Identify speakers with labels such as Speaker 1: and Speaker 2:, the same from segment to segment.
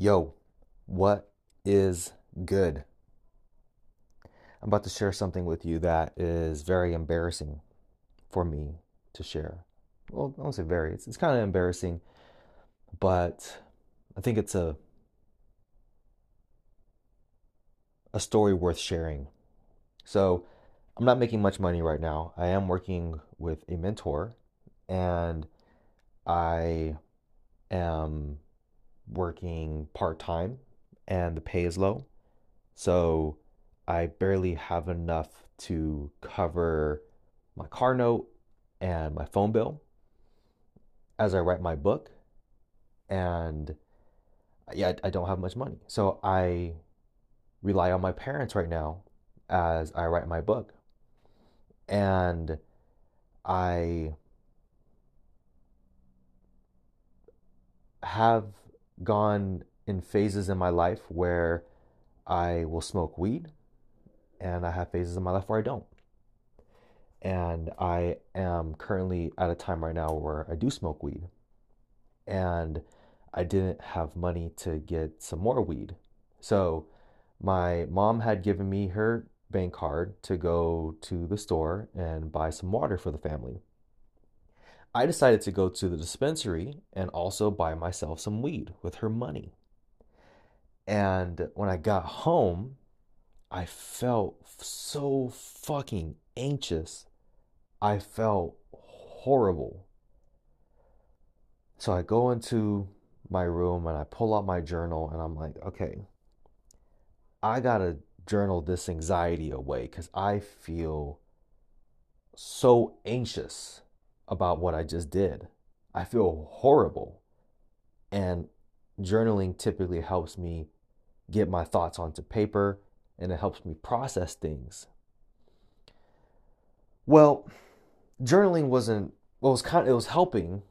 Speaker 1: Yo, what is good? I'm about to share something with you that is very embarrassing for me to share. Well, I won't say very, it's, it's kind of embarrassing, but I think it's a a story worth sharing. So, I'm not making much money right now. I am working with a mentor and I am working part time and the pay is low. So I barely have enough to cover my car note and my phone bill as I write my book. And yeah, I don't have much money. So I rely on my parents right now as I write my book. And I have gone in phases in my life where I will smoke weed, and I have phases in my life where I don't. And I am currently at a time right now where I do smoke weed, and I didn't have money to get some more weed. So my mom had given me her bank card to go to the store and buy some water for the family. I decided to go to the dispensary and also buy myself some weed with her money. And when I got home, I felt so fucking anxious. I felt horrible. So I go into my room and I pull out my journal and I'm like, okay, I gotta journal this anxiety away because I feel so anxious about what I just did. I feel horrible. And journaling typically helps me get my thoughts onto paper and it helps me process things. Well, journaling wasn't well, it was kind of it was helping,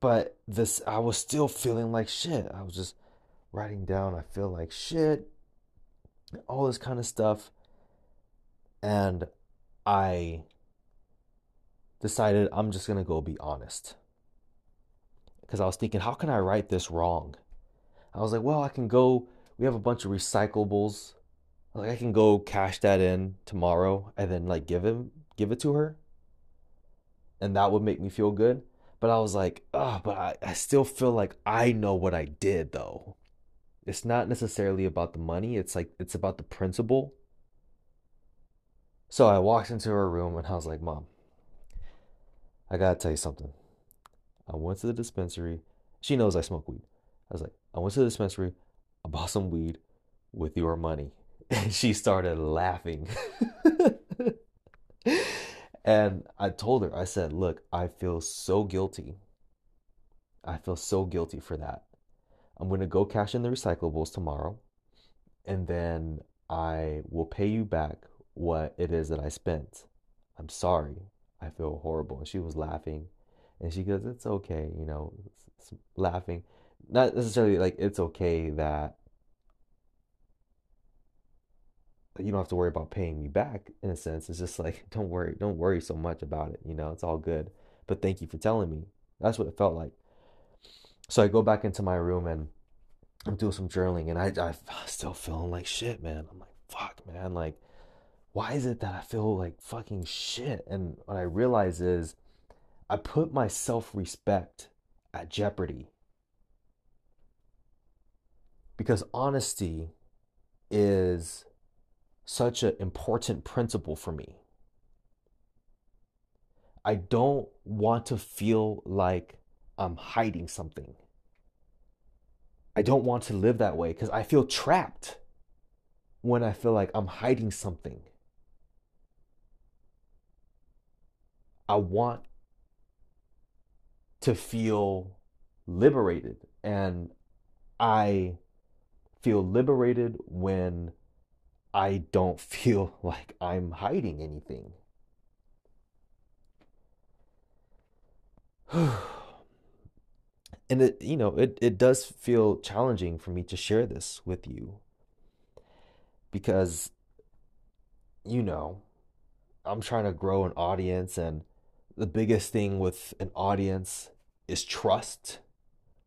Speaker 1: but this I was still feeling like shit. I was just writing down I feel like shit, all this kind of stuff. And I decided I'm just going to go be honest. Because I was thinking, how can I right this wrong? I was like, well, I can go, we have a bunch of recyclables. Like I can go cash that in tomorrow and then like give him give it to her. And that would make me feel good. But I was like, oh, but I, I still feel like I know what I did though. It's not necessarily about the money, it's like it's about the principle. So I walked into her room and I was like, Mom, I gotta tell you something. I went to the dispensary. She knows I smoke weed. I was like, I went to the dispensary. I bought some weed with your money. And she started laughing. and I told her, I said, Look, I feel so guilty. I feel so guilty for that. I'm going to go cash in the recyclables tomorrow. And then I will pay you back what it is that I spent. I'm sorry. I feel horrible. And she was laughing. And she goes, It's okay, you know, laughing. Not necessarily like it's okay that you don't have to worry about paying me back in a sense. It's just like, don't worry, don't worry so much about it. You know, it's all good. But thank you for telling me. That's what it felt like. So I go back into my room and I'm doing some journaling and I, I still feeling like shit, man. I'm like, fuck, man. Like, why is it that I feel like fucking shit? And what I realize is I put my self respect at jeopardy. Because honesty is such an important principle for me. I don't want to feel like I'm hiding something. I don't want to live that way because I feel trapped when I feel like I'm hiding something. I want to feel liberated. And I feel liberated when I don't feel like I'm hiding anything. and it you know it, it does feel challenging for me to share this with you because you know i'm trying to grow an audience and the biggest thing with an audience is trust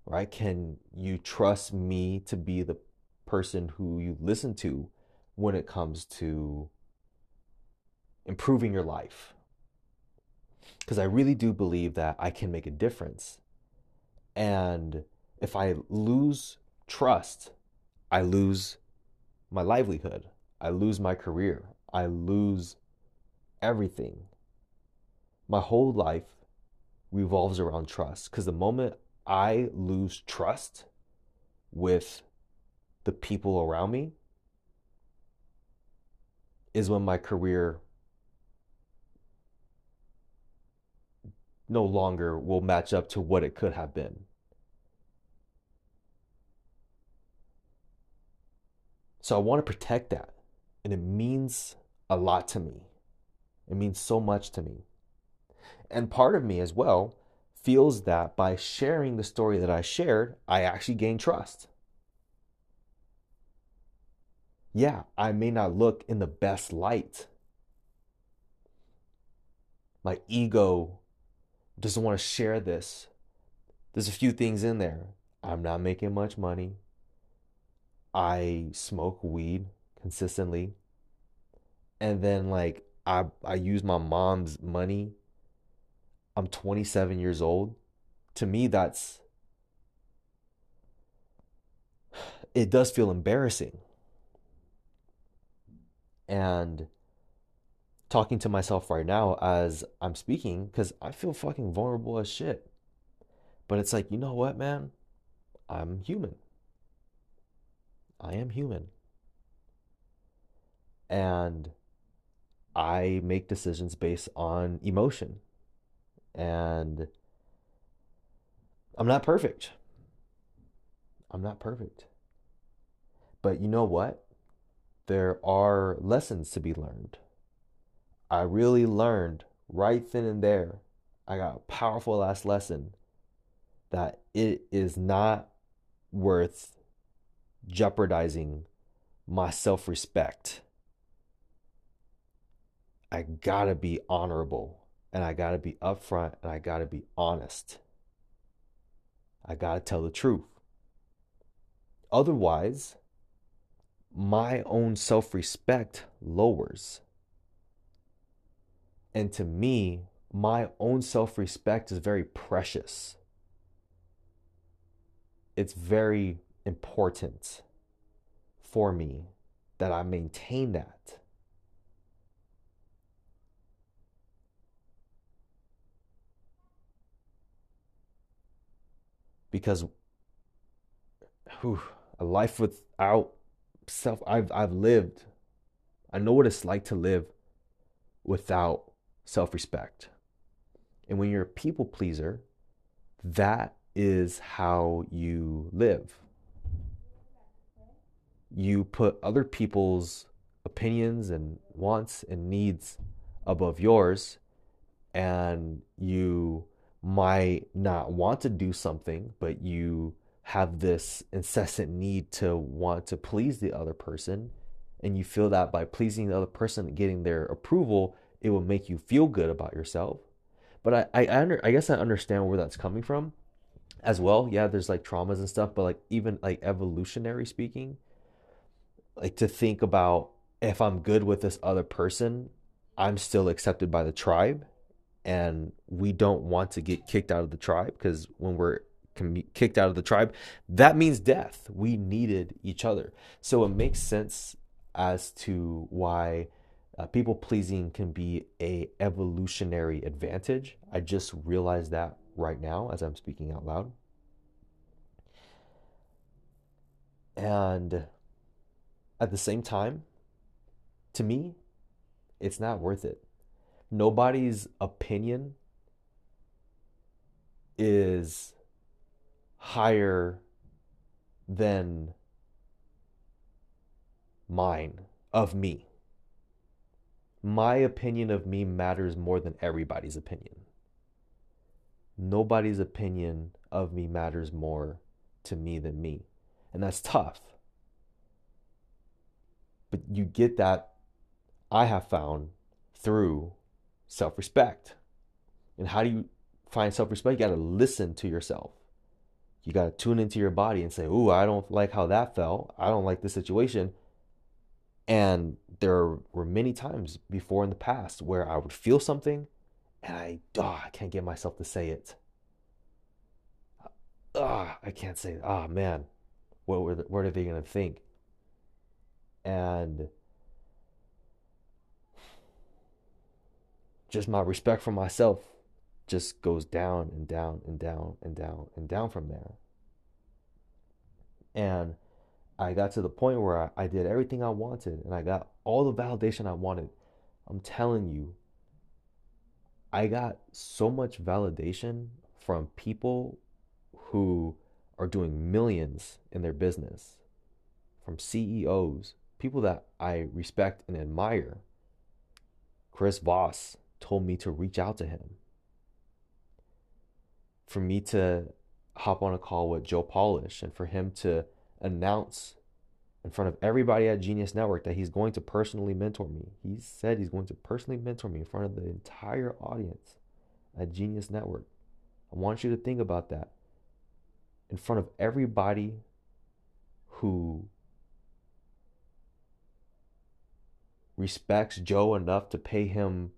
Speaker 1: right? Can you trust me to be the person who you listen to when it comes to improving your life? Because I really do believe that I can make a difference. And if I lose trust, I lose my livelihood, I lose my career, I lose everything. My whole life revolves around trust because the moment I lose trust with the people around me is when my career no longer will match up to what it could have been. So I want to protect that. And it means a lot to me. It means so much to me. And part of me as well feels that by sharing the story that I shared, I actually gain trust. Yeah, I may not look in the best light. My ego doesn't want to share this. There's a few things in there. I'm not making much money. I smoke weed consistently. And then like I I use my mom's money. I'm 27 years old. To me that's it does feel embarrassing. And talking to myself right now as I'm speaking cuz I feel fucking vulnerable as shit. But it's like, you know what, man? I'm human. I am human. And I make decisions based on emotion. And I'm not perfect. I'm not perfect. But you know what? There are lessons to be learned. I really learned right then and there. I got a powerful last lesson that it is not worth jeopardizing my self respect. I gotta be honorable and I gotta be upfront and I gotta be honest. I gotta tell the truth. Otherwise, my own self respect lowers. And to me, my own self respect is very precious. It's very important for me that I maintain that. Because whew, a life without self I've I've lived. I know what it's like to live without self-respect. And when you're a people pleaser, that is how you live you put other people's opinions and wants and needs above yours and you might not want to do something but you have this incessant need to want to please the other person and you feel that by pleasing the other person getting their approval it will make you feel good about yourself. But i I, under, I guess i understand where that's coming from as well. Yeah there's like traumas and stuff but like even like evolutionary speaking like to think about if I'm good with this other person, I'm still accepted by the tribe and we don't want to get kicked out of the tribe because when we're kicked out of the tribe, that means death. We needed each other. So it makes sense as to why uh, people pleasing can be a evolutionary advantage. I just realized that right now as I'm speaking out loud. And at the same time, to me, it's not worth it. Nobody's opinion is higher than mine, of me. My opinion of me matters more than everybody's opinion. Nobody's opinion of me matters more to me than me. And that's tough but you get that, I have found, through self respect. And how do you find self respect? You got to listen to yourself. You got to tune into your body and say, Ooh, I don't like how that felt. I don't like this situation. And there were many times before in the past where I would feel something and I, oh, I can't get myself to say it. Ah, oh, I can't say it. Oh, man. What, were the, what are they going to think? And just my respect for myself just goes down and down and down and down and down from there. And I got to the point where I, I did everything I wanted and I got all the validation I wanted. I'm telling you, I got so much validation from people who are doing millions in their business, from CEOs, people that I respect and admire. Chris Voss told me to reach out to him. For me to hop on a call with Joe Polish and for him to announce in front of everybody at Genius Network that he's going to personally mentor me. He said he's going to personally mentor me in front of the entire audience at Genius Network. I want you to think about that. In front of everybody who respects Joe enough to pay him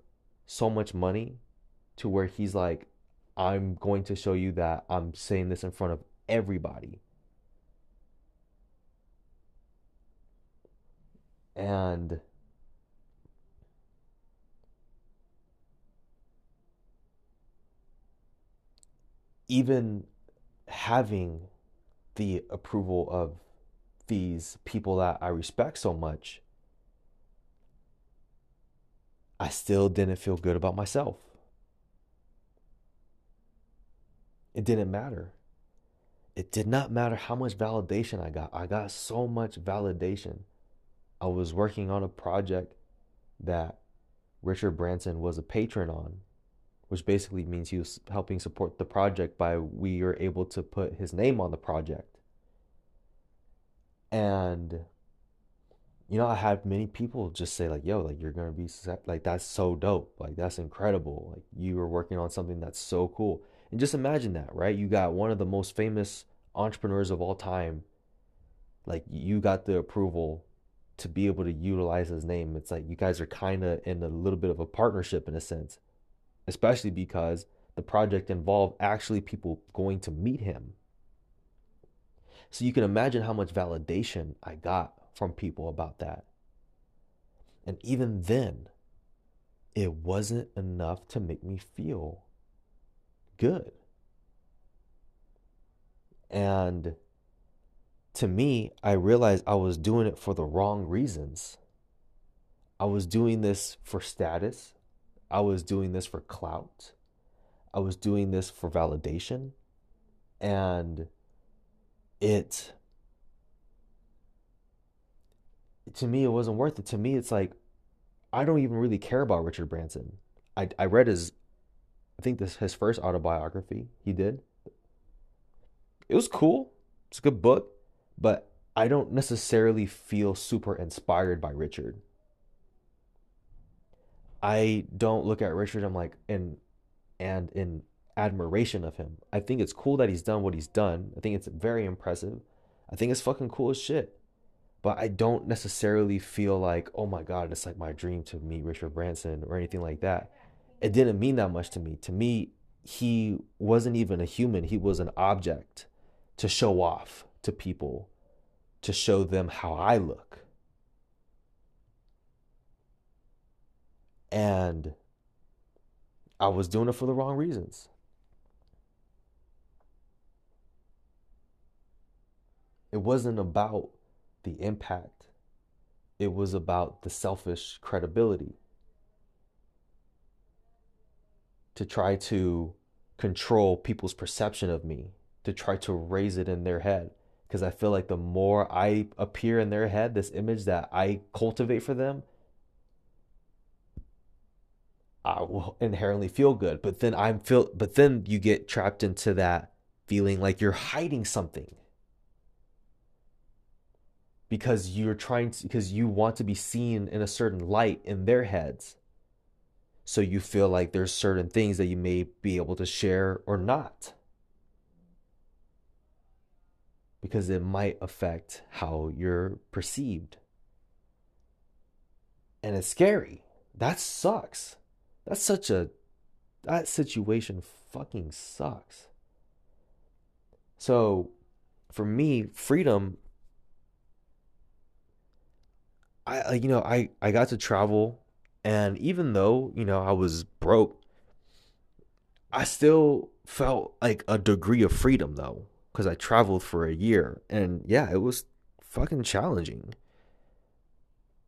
Speaker 1: so much money to where he's like, I'm going to show you that I'm saying this in front of everybody. And even having the approval of these people that I respect so much, I still didn't feel good about myself. It didn't matter. It did not matter how much validation I got. I got so much validation. I was working on a project that Richard Branson was a patron on, which basically means he was helping support the project by we were able to put his name on the project. And you know, I had many people just say like, "Yo, like you're gonna be like that's so dope, like that's incredible, like you were working on something that's so cool." And just imagine that, right? You got one of the most famous entrepreneurs of all time, like you got the approval to be able to utilize his name. It's like you guys are kind of in a little bit of a partnership in a sense, especially because the project involved actually people going to meet him. So you can imagine how much validation I got from people about that. And even then, it wasn't enough to make me feel good. And to me, I realized I was doing it for the wrong reasons. I was doing this for status. I was doing this for clout. I was doing this for validation. And it, to me, it wasn't worth it. To me, it's like, I don't even really care about Richard Branson. I, I read his, I think this his first autobiography he did. It was cool. It's a good book but I don't necessarily feel super inspired by Richard. I don't look at Richard I'm like in and in admiration of him. I think it's cool that he's done what he's done. I think it's very impressive. I think it's fucking cool as shit. But I don't necessarily feel like, oh my god, it's like my dream to meet Richard Branson or anything like that. It didn't mean that much to me. To me, he wasn't even a human. He was an object to show off to people to show them how I look. And I was doing it for the wrong reasons. It wasn't about the impact, it was about the selfish credibility. To try to control people's perception of me, to try to raise it in their head because I feel like the more I appear in their head, this image that I cultivate for them, I will inherently feel good. But then I'm feel but then you get trapped into that feeling like you're hiding something. Because you're trying to because you want to be seen in a certain light in their heads. So you feel like there's certain things that you may be able to share or not. because it might affect how you're perceived. And it's scary. That sucks. That's such a that situation fucking sucks. So for me, freedom I you know, I I got to travel and even though, you know, I was broke, I still felt like a degree of freedom though cuz I traveled for a year and yeah, it was fucking challenging.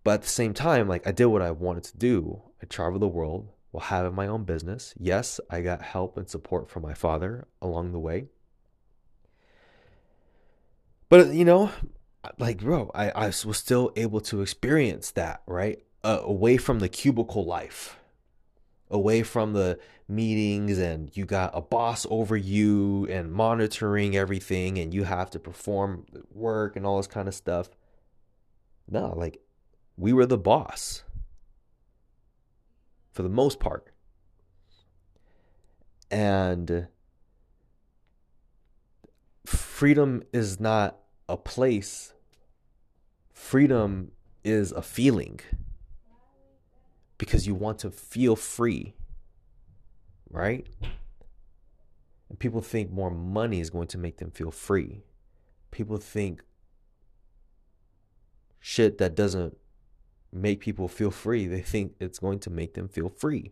Speaker 1: But at the same time, like I did what I wanted to do. I traveled the world while having my own business. Yes, I got help and support from my father along the way. But you know, like bro, I, I was still able to experience that, right? Uh, away from the cubicle life. Away from the meetings and you got a boss over you and monitoring everything and you have to perform work and all this kind of stuff. No, like we were the boss for the most part. And freedom is not a place, freedom is a feeling because you want to feel free, right? And people think more money is going to make them feel free. People think shit that doesn't make people feel free. They think it's going to make them feel free.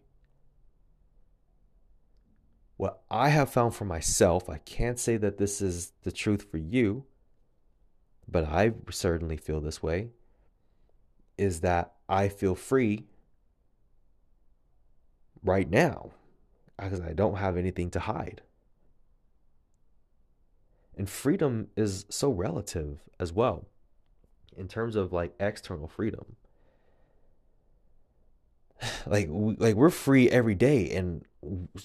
Speaker 1: What I have found for myself, I can't say that this is the truth for you, but I certainly feel this way, is that I feel free right now because I don't have anything to hide. And freedom is so relative as well in terms of like external freedom. Like we, like we're free every day and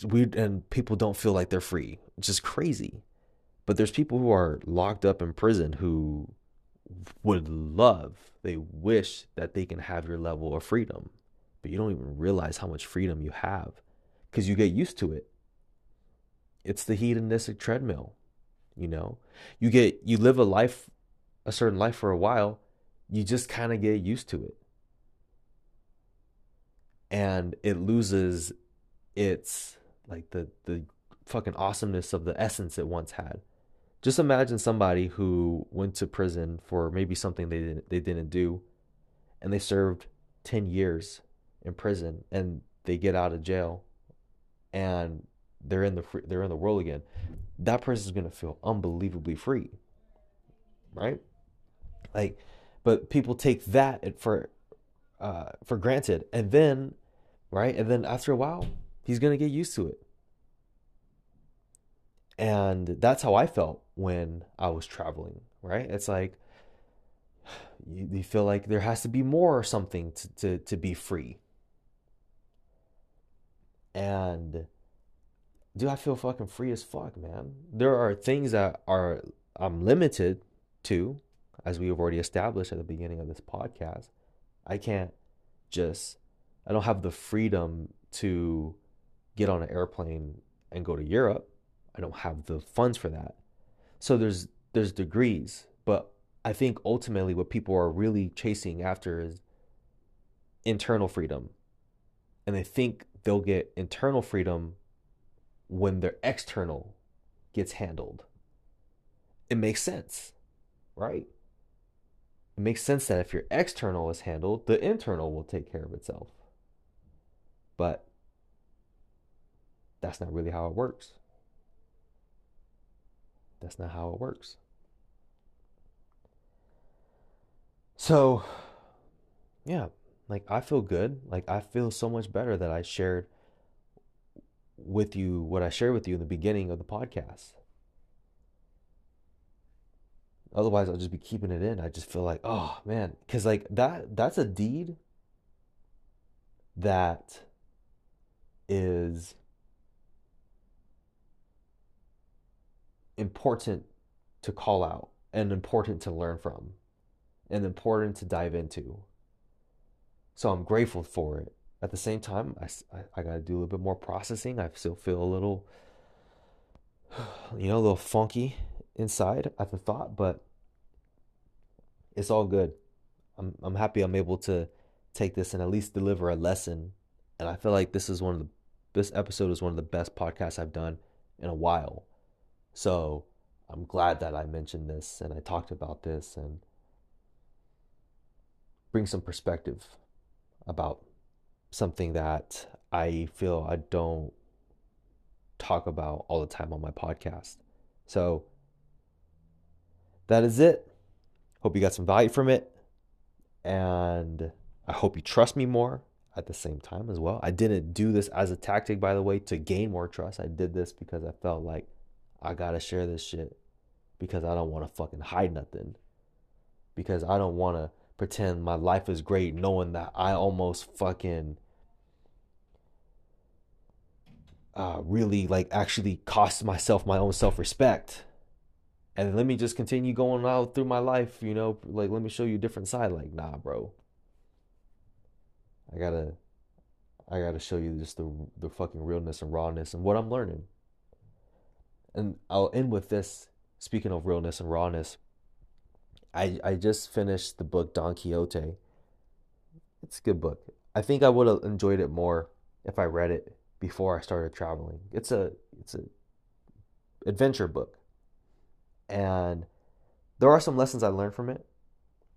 Speaker 1: we and people don't feel like they're free. It's just crazy but there's people who are locked up in prison who would love they wish that they can have your level of freedom but you don't even realize how much freedom you have because you get used to it. It's the hedonistic treadmill you know? You get you live a life a certain life for a while you just kind of get used to it. And it loses its like the the fucking awesomeness of the essence it once had. Just imagine somebody who went to prison for maybe something they didn't they didn't do and they served 10 years in prison and they get out of jail and they're in the free, they're in the world again. That person's going to feel unbelievably free. Right? Like but people take that for uh, for granted, and then right, and then after a while, he's gonna get used to it. And that's how I felt when I was traveling. Right? It's like you, you feel like there has to be more or something to, to, to be free. And do I feel fucking free as fuck, man? There are things that are I'm limited to as we have already established at the beginning of this podcast, I can't just, I don't have the freedom to get on an airplane and go to Europe. I don't have the funds for that. So there's there's degrees, but I think ultimately what people are really chasing after is internal freedom. And they think they'll get internal freedom when their external gets handled. It makes sense, right? it makes sense that if your external is handled, the internal will take care of itself. But that's not really how it works. That's not how it works. So, yeah, like I feel good. Like I feel so much better that I shared with you what I shared with you in the beginning of the podcast. Otherwise, I'll just be keeping it in. I just feel like, oh man, because like that that's a deed that is important to call out and important to learn from and important to dive into. So I'm grateful for it. At the same time, I, I, got to do a little bit more processing. I still feel a little, you know, a little funky inside at the thought, but it's all good. I'm I'm happy I'm able to take this and at least deliver a lesson. And I feel like this is one of the this episode is one of the best podcasts I've done in a while. So I'm glad that I mentioned this and I talked about this and bring some perspective about something that I feel I don't talk about all the time on my podcast. So that is it. Hope you got some value from it. And I hope you trust me more at the same time as well. I didn't do this as a tactic, by the way, to gain more trust. I did this because I felt like I gotta share this shit because I don't wanna fucking hide nothing. Because I don't wanna pretend my life is great knowing that I almost fucking uh, really like actually cost myself my own self respect. And let me just continue going out through my life, you know, like let me show you a different side. Like, nah, bro. I gotta I gotta show you just the the fucking realness and rawness and what I'm learning. And I'll end with this. Speaking of realness and rawness, I I just finished the book Don Quixote. It's a good book. I think I would have enjoyed it more if I read it before I started traveling. It's a it's a adventure book. And there are some lessons I learned from it,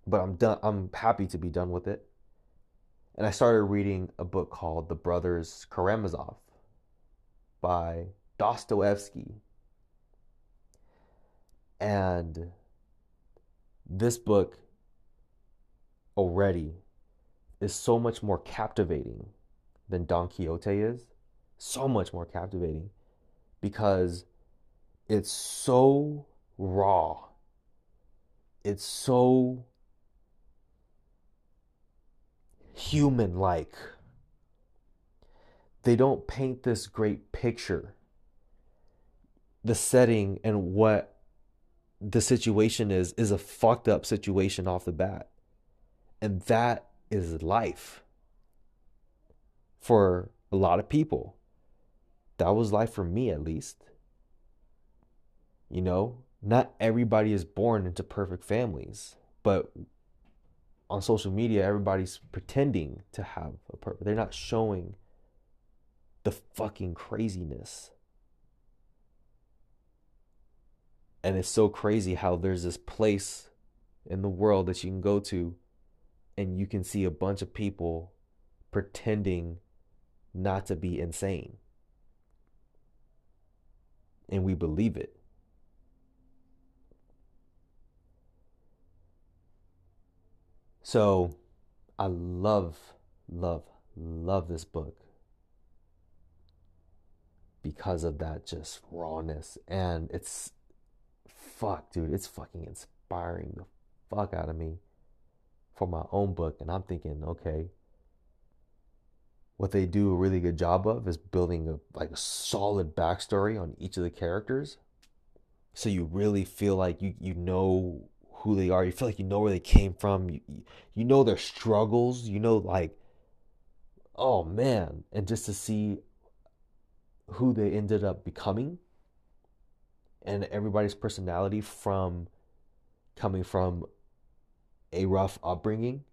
Speaker 1: but I'm done I'm happy to be done with it. And I started reading a book called The Brothers Karamazov by Dostoevsky. And this book already is so much more captivating than Don Quixote is. So much more captivating because it's so raw. It's so human like. They don't paint this great picture. The setting and what the situation is is a fucked up situation off the bat. And that is life for a lot of people. That was life for me at least. You know, not everybody is born into perfect families, but on social media, everybody's pretending to have a purpose. They're not showing the fucking craziness. And it's so crazy how there's this place in the world that you can go to and you can see a bunch of people pretending not to be insane. And we believe it. So I love, love, love this book because of that just rawness. And it's, fuck, dude, it's fucking inspiring the fuck out of me for my own book. And I'm thinking, okay, what they do a really good job of is building a like a solid backstory on each of the characters so you really feel like you you know who they are. You feel like you know where they came from. You, you know their struggles. You know, like, oh man. And just to see who they ended up becoming and everybody's personality from coming from a rough upbringing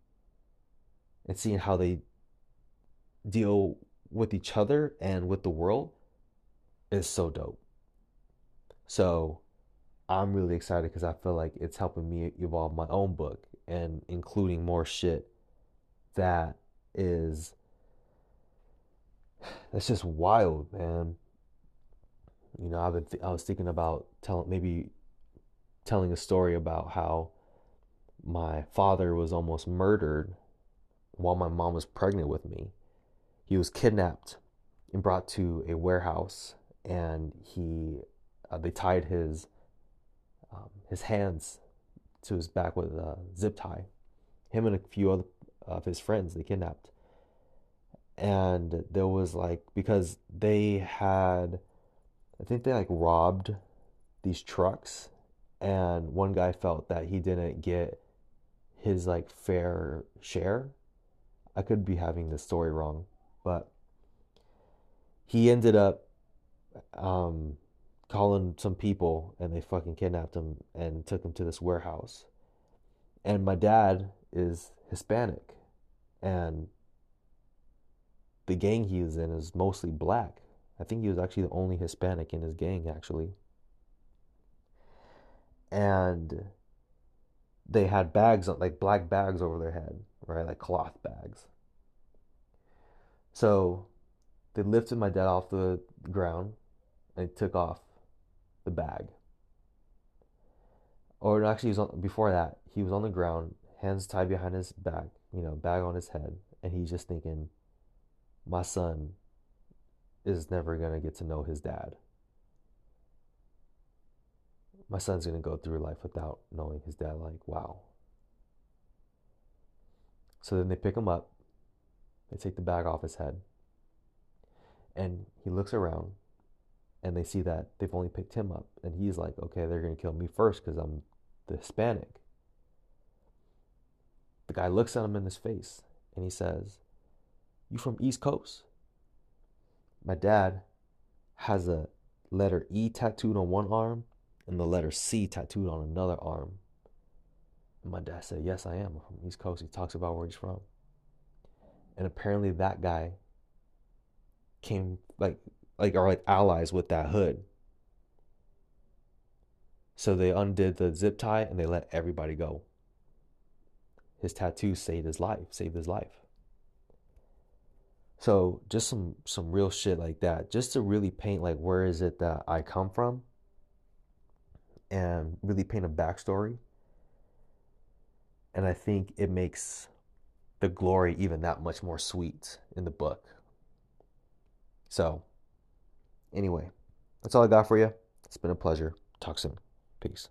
Speaker 1: and seeing how they deal with each other and with the world is so dope. So, I'm really excited because I feel like it's helping me evolve my own book and including more shit that is that's just wild, man. You know, I've been th- I was thinking about telling maybe telling a story about how my father was almost murdered while my mom was pregnant with me. He was kidnapped and brought to a warehouse, and he uh, they tied his um, his hands to his back with a zip tie. Him and a few other of his friends they kidnapped. And there was like because they had I think they like robbed these trucks and one guy felt that he didn't get his like fair share. I could be having the story wrong, but he ended up um, calling some people and they fucking kidnapped him and took him to this warehouse. And my dad is Hispanic and the gang he was in is mostly black. I think he was actually the only Hispanic in his gang actually. And they had bags like black bags over their head, right? Like cloth bags. So they lifted my dad off the ground and took off the bag. Or actually, he was on, before that, he was on the ground, hands tied behind his back, you know, bag on his head, and he's just thinking, my son is never going to get to know his dad. My son's going to go through life without knowing his dad. Like, wow. So then they pick him up, they take the bag off his head, and he looks around and they see that they've only picked him up and he's like okay they're going to kill me first because i'm the hispanic the guy looks at him in his face and he says you from east coast my dad has a letter e tattooed on one arm and the letter c tattooed on another arm and my dad said yes i am I'm from east coast he talks about where he's from and apparently that guy came like like are like allies with that hood. So they undid the zip tie and they let everybody go. His tattoo saved his life, saved his life. So just some some real shit like that, just to really paint like where is it that I come from, and really paint a backstory. And I think it makes the glory even that much more sweet in the book. So Anyway, that's all I got for you. It's been a pleasure. Talk soon. Peace.